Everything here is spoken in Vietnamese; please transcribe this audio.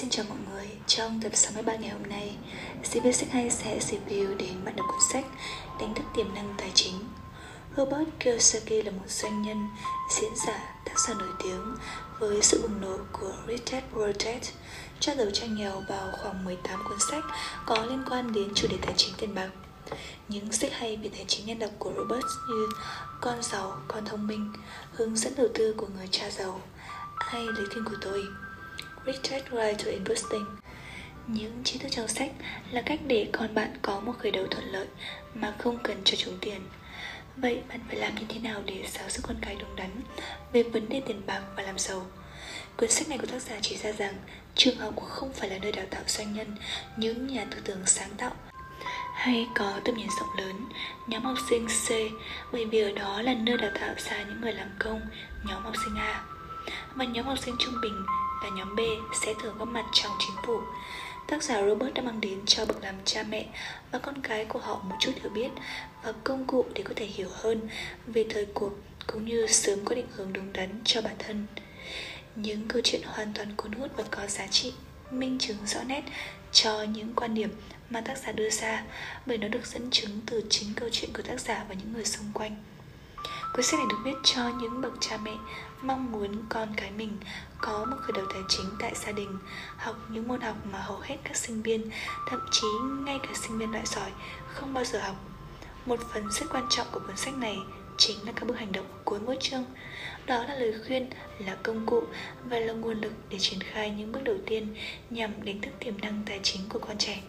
Xin chào mọi người, trong tập 63 ngày hôm nay, CB Sách Hay sẽ review đến bạn đọc cuốn sách Đánh thức tiềm năng tài chính. Robert Kiyosaki là một doanh nhân, diễn giả, tác giả nổi tiếng với sự bùng nổ của Rich Dad Poor Dad, cho giàu cho nghèo vào khoảng 18 cuốn sách có liên quan đến chủ đề tài chính tiền bạc. Những sách hay về tài chính nhân đọc của Robert như Con giàu, con thông minh, hướng dẫn đầu tư của người cha giàu, ai lấy tiền của tôi, Richard Guide to Investing. Những tri thức trong sách là cách để con bạn có một khởi đầu thuận lợi mà không cần cho chúng tiền. Vậy bạn phải làm như thế nào để giáo dục con cái đúng đắn về vấn đề tiền bạc và làm giàu? Cuốn sách này của tác giả chỉ ra rằng trường học không phải là nơi đào tạo doanh nhân, những nhà tư tưởng sáng tạo hay có tầm nhìn rộng lớn, nhóm học sinh C bởi vì ở đó là nơi đào tạo ra những người làm công, nhóm học sinh A. Và nhóm học sinh trung bình là nhóm B sẽ thường góp mặt trong chính phủ. Tác giả Robert đã mang đến cho bậc làm cha mẹ và con cái của họ một chút hiểu biết và công cụ để có thể hiểu hơn về thời cuộc cũng như sớm có định hướng đúng đắn cho bản thân. Những câu chuyện hoàn toàn cuốn hút và có giá trị, minh chứng rõ nét cho những quan điểm mà tác giả đưa ra bởi nó được dẫn chứng từ chính câu chuyện của tác giả và những người xung quanh. Cuốn sách này được viết cho những bậc cha mẹ mong muốn con cái mình có một khởi đầu tài chính tại gia đình, học những môn học mà hầu hết các sinh viên, thậm chí ngay cả sinh viên loại giỏi không bao giờ học. Một phần rất quan trọng của cuốn sách này chính là các bước hành động cuối mỗi chương. Đó là lời khuyên, là công cụ và là nguồn lực để triển khai những bước đầu tiên nhằm đánh thức tiềm năng tài chính của con trẻ.